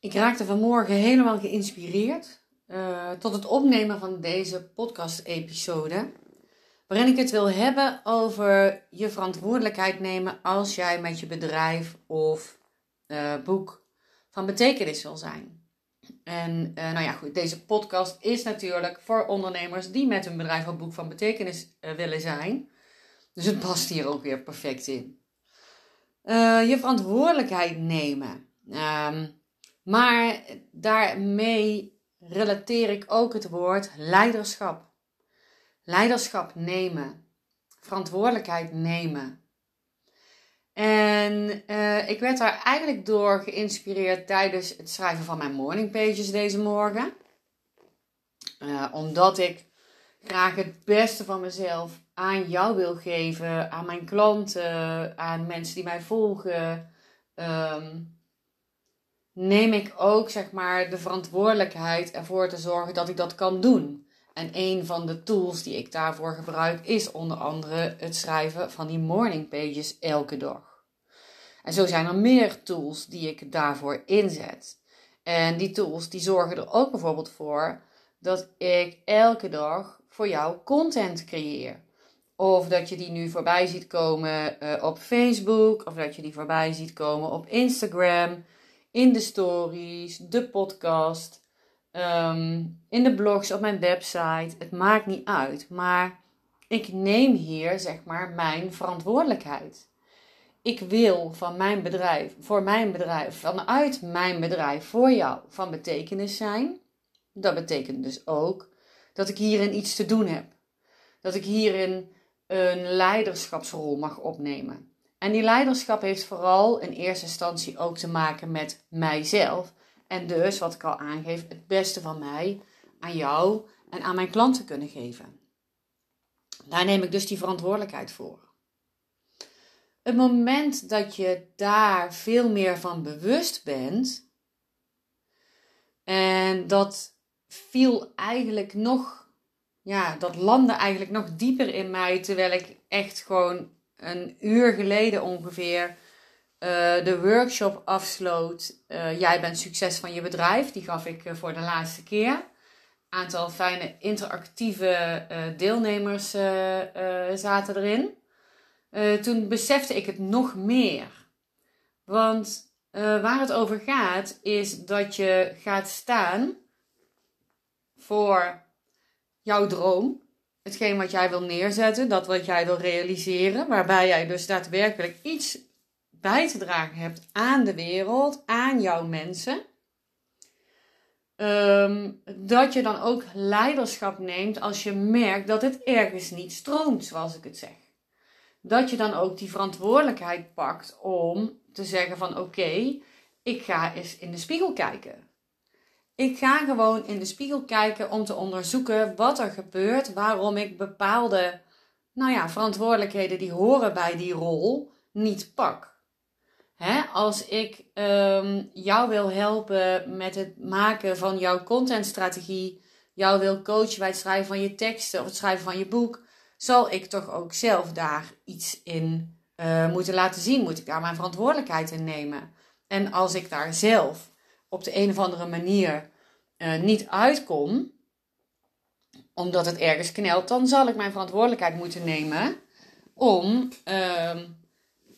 Ik raakte vanmorgen helemaal geïnspireerd uh, tot het opnemen van deze podcast-episode. Waarin ik het wil hebben over je verantwoordelijkheid nemen als jij met je bedrijf of uh, boek van betekenis wil zijn. En uh, nou ja, goed, deze podcast is natuurlijk voor ondernemers die met hun bedrijf of boek van betekenis willen zijn. Dus het past hier ook weer perfect in. je verantwoordelijkheid nemen. Um, maar daarmee relateer ik ook het woord leiderschap. Leiderschap nemen. Verantwoordelijkheid nemen. En uh, ik werd daar eigenlijk door geïnspireerd tijdens het schrijven van mijn morning pages deze morgen. Uh, omdat ik graag het beste van mezelf aan jou wil geven, aan mijn klanten, aan mensen die mij volgen. Um, neem ik ook zeg maar de verantwoordelijkheid ervoor te zorgen dat ik dat kan doen. En een van de tools die ik daarvoor gebruik is onder andere het schrijven van die morning pages elke dag. En zo zijn er meer tools die ik daarvoor inzet. En die tools die zorgen er ook bijvoorbeeld voor dat ik elke dag voor jou content creëer. Of dat je die nu voorbij ziet komen uh, op Facebook, of dat je die voorbij ziet komen op Instagram in de stories, de podcast, ehm, in de blogs op mijn website. Het maakt niet uit. Maar ik neem hier zeg maar mijn verantwoordelijkheid. Ik wil van mijn bedrijf, voor mijn bedrijf, vanuit mijn bedrijf voor jou van betekenis zijn. Dat betekent dus ook dat ik hierin iets te doen heb. Dat ik hierin een leiderschapsrol mag opnemen. En die leiderschap heeft vooral in eerste instantie ook te maken met mijzelf. En dus, wat ik al aangeef, het beste van mij aan jou en aan mijn klanten kunnen geven. Daar neem ik dus die verantwoordelijkheid voor. Het moment dat je daar veel meer van bewust bent, en dat viel eigenlijk nog, ja, dat landde eigenlijk nog dieper in mij, terwijl ik echt gewoon een uur geleden ongeveer uh, de workshop afsloot. Uh, Jij bent succes van je bedrijf. Die gaf ik uh, voor de laatste keer. Aantal fijne interactieve deelnemers zaten erin. toen besefte ik het nog meer. Want waar het over gaat, is dat je gaat staan voor jouw droom hetgeen wat jij wil neerzetten, dat wat jij wil realiseren, waarbij jij dus daadwerkelijk iets bij te dragen hebt aan de wereld, aan jouw mensen. Um, dat je dan ook leiderschap neemt als je merkt dat het ergens niet stroomt, zoals ik het zeg. Dat je dan ook die verantwoordelijkheid pakt om te zeggen van oké, ik ga eens in de spiegel kijken. Ik ga gewoon in de spiegel kijken om te onderzoeken wat er gebeurt, waarom ik bepaalde nou ja, verantwoordelijkheden die horen bij die rol niet pak. Als ik um, jou wil helpen met het maken van jouw contentstrategie, jou wil coachen bij het schrijven van je teksten of het schrijven van je boek, zal ik toch ook zelf daar iets in uh, moeten laten zien. Moet ik daar mijn verantwoordelijkheid in nemen? En als ik daar zelf op de een of andere manier uh, niet uitkom, omdat het ergens knelt, dan zal ik mijn verantwoordelijkheid moeten nemen om uh,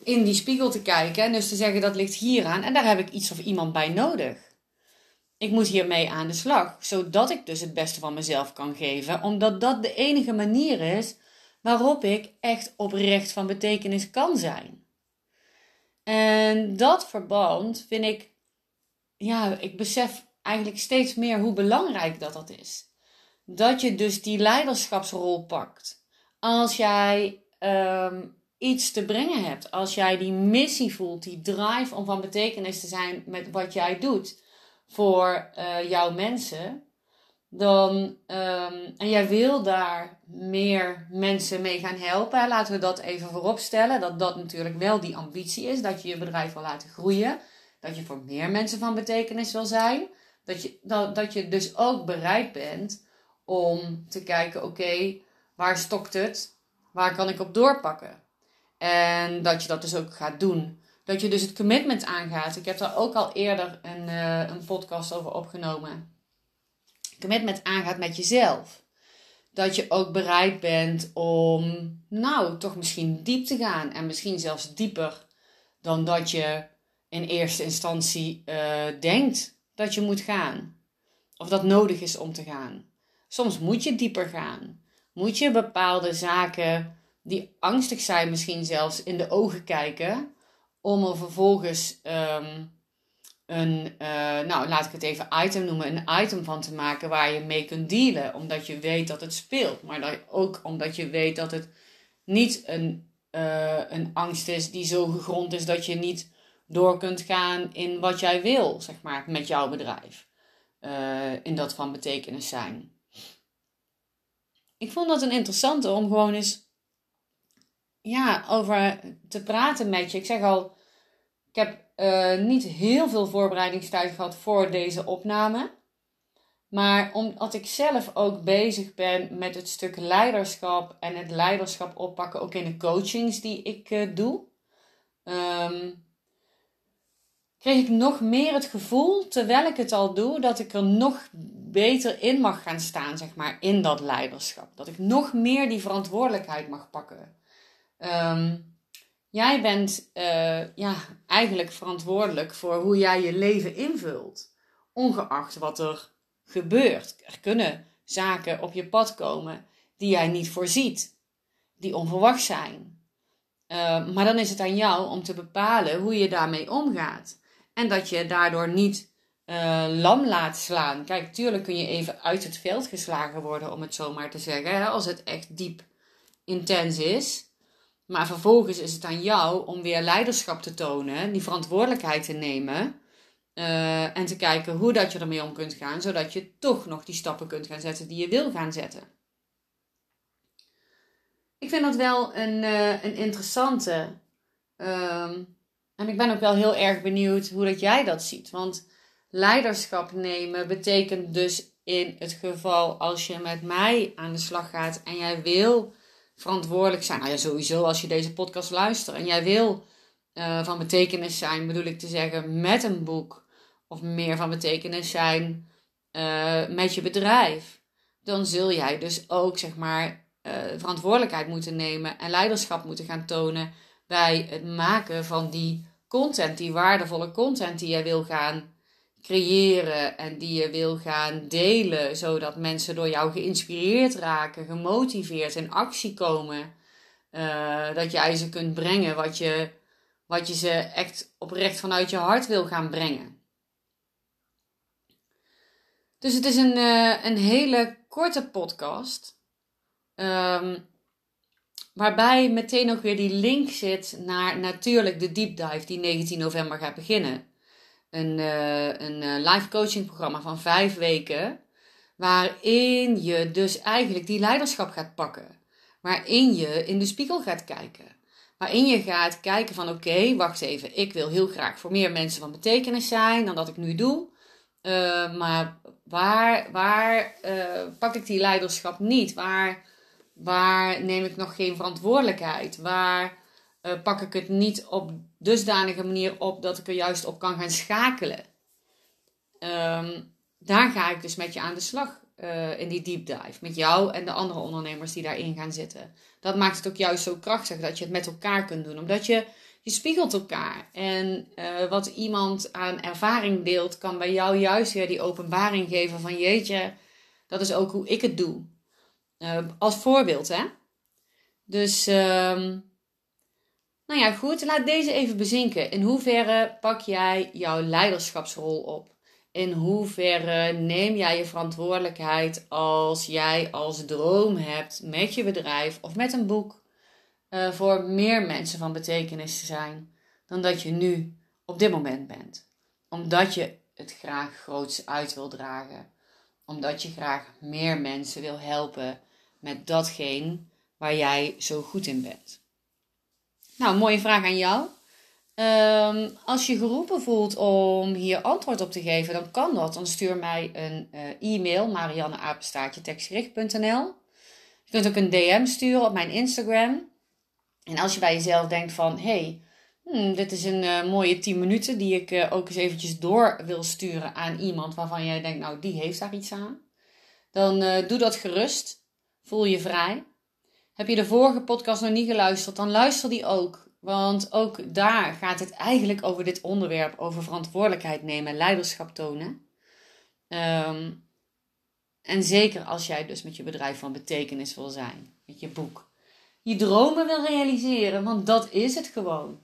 in die spiegel te kijken en dus te zeggen dat ligt hier aan en daar heb ik iets of iemand bij nodig. Ik moet hiermee aan de slag, zodat ik dus het beste van mezelf kan geven, omdat dat de enige manier is waarop ik echt oprecht van betekenis kan zijn. En dat verband vind ik ja, ik besef eigenlijk steeds meer hoe belangrijk dat dat is. Dat je dus die leiderschapsrol pakt. Als jij um, iets te brengen hebt, als jij die missie voelt, die drive om van betekenis te zijn met wat jij doet voor uh, jouw mensen, dan, um, en jij wil daar meer mensen mee gaan helpen, laten we dat even voorop stellen, dat dat natuurlijk wel die ambitie is, dat je je bedrijf wil laten groeien dat je voor meer mensen van betekenis wil zijn. Dat je, dat, dat je dus ook bereid bent om te kijken: oké, waar stokt het? Waar kan ik op doorpakken? En dat je dat dus ook gaat doen Dat je dus het commitment aangaat. Ik heb daar ook al eerder een, uh, een podcast over opgenomen. Commitment aangaat met jezelf. Dat je ook bereid bent om, nou, toch misschien diep te gaan. En misschien zelfs dieper dan dat je in eerste instantie uh, denkt dat je moet gaan. Of dat nodig is om te gaan. Soms moet je dieper gaan. Moet je bepaalde zaken die angstig zijn, misschien zelfs in de ogen kijken. Om er vervolgens um, een, uh, nou laat ik het even item noemen, een item van te maken waar je mee kunt dealen. Omdat je weet dat het speelt. Maar ook omdat je weet dat het niet een, uh, een angst is die zo gegrond is dat je niet door kunt gaan in wat jij wil, zeg maar, met jouw bedrijf. Uh, in dat van betekenis zijn. Ik vond dat een interessante om gewoon eens ja, over te praten met je. Ik zeg al, ik heb uh, niet heel veel voorbereidingstijd gehad voor deze opname. Maar omdat ik zelf ook bezig ben met het stuk leiderschap en het leiderschap oppakken, ook in de coachings die ik uh, doe, um, kreeg ik nog meer het gevoel, terwijl ik het al doe, dat ik er nog beter in mag gaan staan, zeg maar, in dat leiderschap. Dat ik nog meer die verantwoordelijkheid mag pakken. Um, jij bent uh, ja, eigenlijk verantwoordelijk voor hoe jij je leven invult. Ongeacht wat er gebeurt. Er kunnen zaken op je pad komen die jij niet voorziet, die onverwacht zijn. Uh, maar dan is het aan jou om te bepalen hoe je daarmee omgaat. En dat je daardoor niet uh, lam laat slaan. Kijk, tuurlijk kun je even uit het veld geslagen worden, om het zo maar te zeggen. Als het echt diep intens is. Maar vervolgens is het aan jou om weer leiderschap te tonen, die verantwoordelijkheid te nemen. Uh, en te kijken hoe dat je ermee om kunt gaan, zodat je toch nog die stappen kunt gaan zetten die je wil gaan zetten. Ik vind dat wel een, uh, een interessante. Um, en ik ben ook wel heel erg benieuwd hoe dat jij dat ziet. Want leiderschap nemen betekent dus in het geval als je met mij aan de slag gaat en jij wil verantwoordelijk zijn. Nou ja, sowieso als je deze podcast luistert en jij wil uh, van betekenis zijn, bedoel ik te zeggen, met een boek. Of meer van betekenis zijn uh, met je bedrijf. Dan zul jij dus ook, zeg maar, uh, verantwoordelijkheid moeten nemen en leiderschap moeten gaan tonen bij het maken van die content, die waardevolle content die je wil gaan creëren en die je wil gaan delen, zodat mensen door jou geïnspireerd raken, gemotiveerd in actie komen. Uh, dat jij ze kunt brengen wat je, wat je ze echt oprecht vanuit je hart wil gaan brengen. Dus het is een, uh, een hele korte podcast. Um, Waarbij meteen ook weer die link zit naar natuurlijk de deep dive die 19 november gaat beginnen. Een, uh, een uh, live coaching programma van vijf weken. Waarin je dus eigenlijk die leiderschap gaat pakken. Waarin je in de spiegel gaat kijken. Waarin je gaat kijken van oké, wacht even. Ik wil heel graag voor meer mensen van betekenis zijn dan dat ik nu doe. Uh, maar waar, waar pak ik die leiderschap niet? Waar Waar neem ik nog geen verantwoordelijkheid? Waar uh, pak ik het niet op dusdanige manier op dat ik er juist op kan gaan schakelen? Um, daar ga ik dus met je aan de slag uh, in die deep dive. Met jou en de andere ondernemers die daarin gaan zitten. Dat maakt het ook juist zo krachtig dat je het met elkaar kunt doen. Omdat je, je spiegelt elkaar. En uh, wat iemand aan ervaring deelt, kan bij jou juist weer die openbaring geven van jeetje, dat is ook hoe ik het doe. Uh, als voorbeeld, hè? Dus, um, nou ja, goed. Laat deze even bezinken. In hoeverre pak jij jouw leiderschapsrol op? In hoeverre neem jij je verantwoordelijkheid als jij als droom hebt met je bedrijf of met een boek uh, voor meer mensen van betekenis te zijn dan dat je nu op dit moment bent? Omdat je het graag groots uit wil dragen. Omdat je graag meer mensen wil helpen met datgene waar jij zo goed in bent. Nou, mooie vraag aan jou. Um, als je geroepen voelt om hier antwoord op te geven, dan kan dat. Dan stuur mij een uh, e-mail, marianneapenstaartje Je kunt ook een DM sturen op mijn Instagram. En als je bij jezelf denkt van, hey, hmm, dit is een uh, mooie 10 minuten die ik uh, ook eens eventjes door wil sturen aan iemand waarvan jij denkt, nou, die heeft daar iets aan. Dan doe dat gerust. Voel je vrij. Heb je de vorige podcast nog niet geluisterd, dan luister die ook. Want ook daar gaat het eigenlijk over dit onderwerp, over verantwoordelijkheid nemen, leiderschap tonen. Um, en zeker als jij dus met je bedrijf van betekenis wil zijn, met je boek. Je dromen wil realiseren, want dat is het gewoon.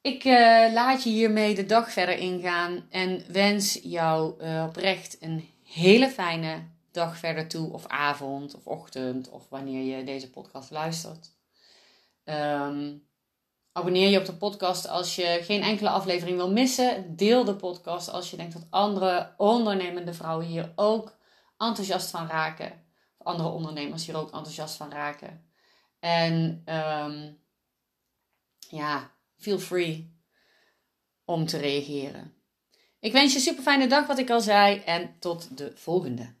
Ik uh, laat je hiermee de dag verder ingaan en wens jou uh, oprecht een hele fijne dag verder toe, of avond, of ochtend, of wanneer je deze podcast luistert. Um, abonneer je op de podcast als je geen enkele aflevering wil missen. Deel de podcast als je denkt dat andere ondernemende vrouwen hier ook enthousiast van raken. Of andere ondernemers hier ook enthousiast van raken. En um, ja, feel free om te reageren. Ik wens je een super fijne dag, wat ik al zei, en tot de volgende.